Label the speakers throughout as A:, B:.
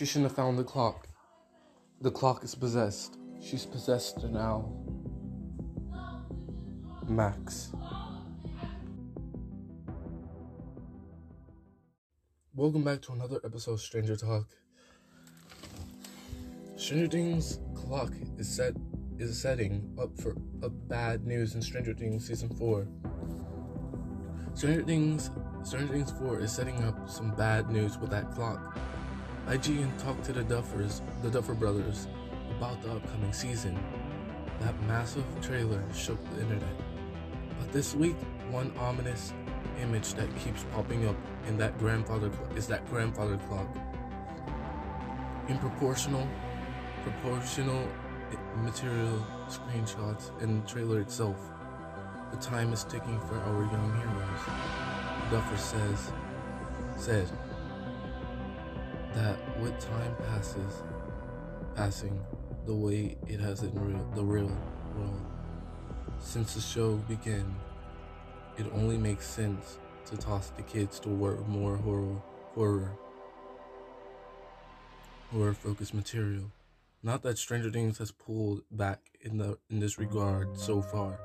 A: She shouldn't have found the clock. The clock is possessed. She's possessed now. Max. Welcome back to another episode of Stranger Talk. Stranger Things clock is set is setting up for a bad news in Stranger Things season four. Stranger Things Stranger Things 4 is setting up some bad news with that clock. IGN talked to the Duffers, the Duffer brothers, about the upcoming season. That massive trailer shook the internet. But this week, one ominous image that keeps popping up in that grandfather is that grandfather clock. In proportional, proportional material screenshots and trailer itself, the time is ticking for our young heroes. Duffer says said that with time passes passing the way it has in real the real world. Since the show began it only makes sense to toss the kids toward more horror horror horror focused material. Not that stranger things has pulled back in the in this regard so far.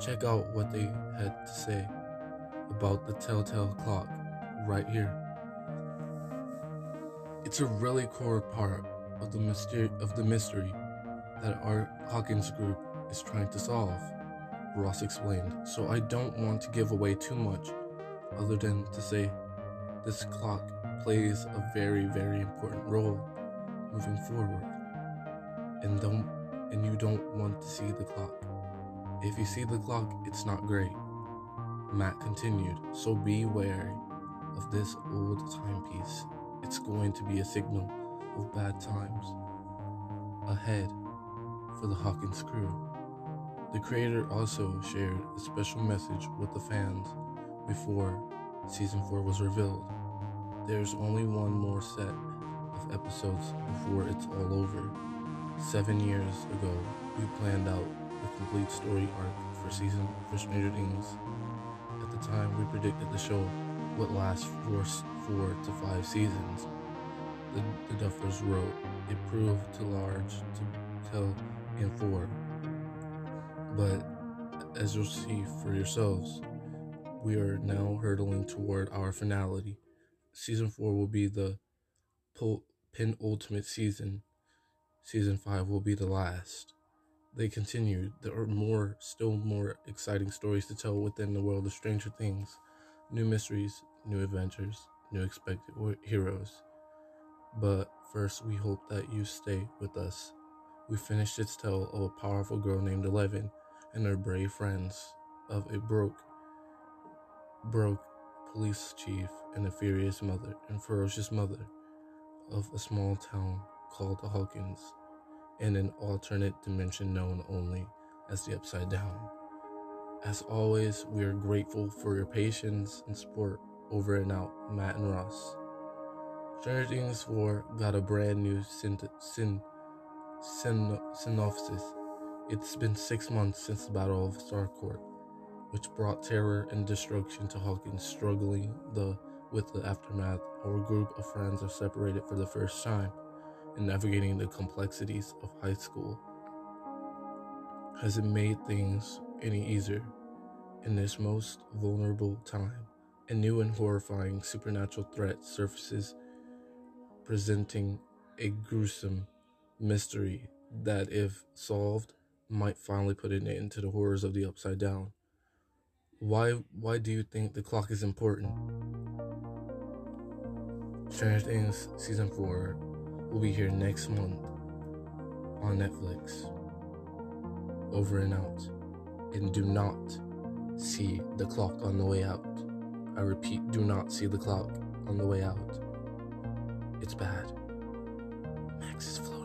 A: Check out what they had to say about the telltale clock right here it's a really core part of the mystery of the mystery that our Hawkins group is trying to solve, Ross explained. So I don't want to give away too much other than to say this clock plays a very very important role moving forward. And don't and you don't want to see the clock. If you see the clock, it's not great. Matt continued, so be wary of this old timepiece. It's going to be a signal of bad times ahead for the Hawkins crew. The creator also shared a special message with the fans before season 4 was revealed. There's only one more set of episodes before it's all over. Seven years ago, we planned out the complete story arc for season for Stranger Things. At the time, we predicted the show would last for four to five seasons. The, the Duffers wrote, it proved too large to tell in four. But as you'll see for yourselves, we are now hurtling toward our finality. Season four will be the penultimate season. Season five will be the last. They continued. There are more, still more exciting stories to tell within the world of Stranger Things. New mysteries, new adventures, new expected heroes. But first, we hope that you stay with us. We finished its tale of a powerful girl named Eleven and her brave friends of a broke, broke police chief and a furious mother and ferocious mother of a small town called Hawkins in an alternate dimension known only as the Upside Down. As always, we are grateful for your patience and support. Over and out, Matt and Ross. Stranger Things 4 got a brand new syn- syn- syn- synopsis. It's been six months since the Battle of Starcourt, which brought terror and destruction to Hawkins. Struggling the with the aftermath, our group of friends are separated for the first time, and navigating the complexities of high school. Has it made things any easier in this most vulnerable time? A new and horrifying supernatural threat surfaces, presenting a gruesome mystery that, if solved, might finally put an end to the horrors of the Upside Down. Why? Why do you think the clock is important? Stranger Things season four will be here next month on Netflix. Over and out, and do not see the clock on the way out. I repeat, do not see the clock on the way out. It's bad. Max is floating.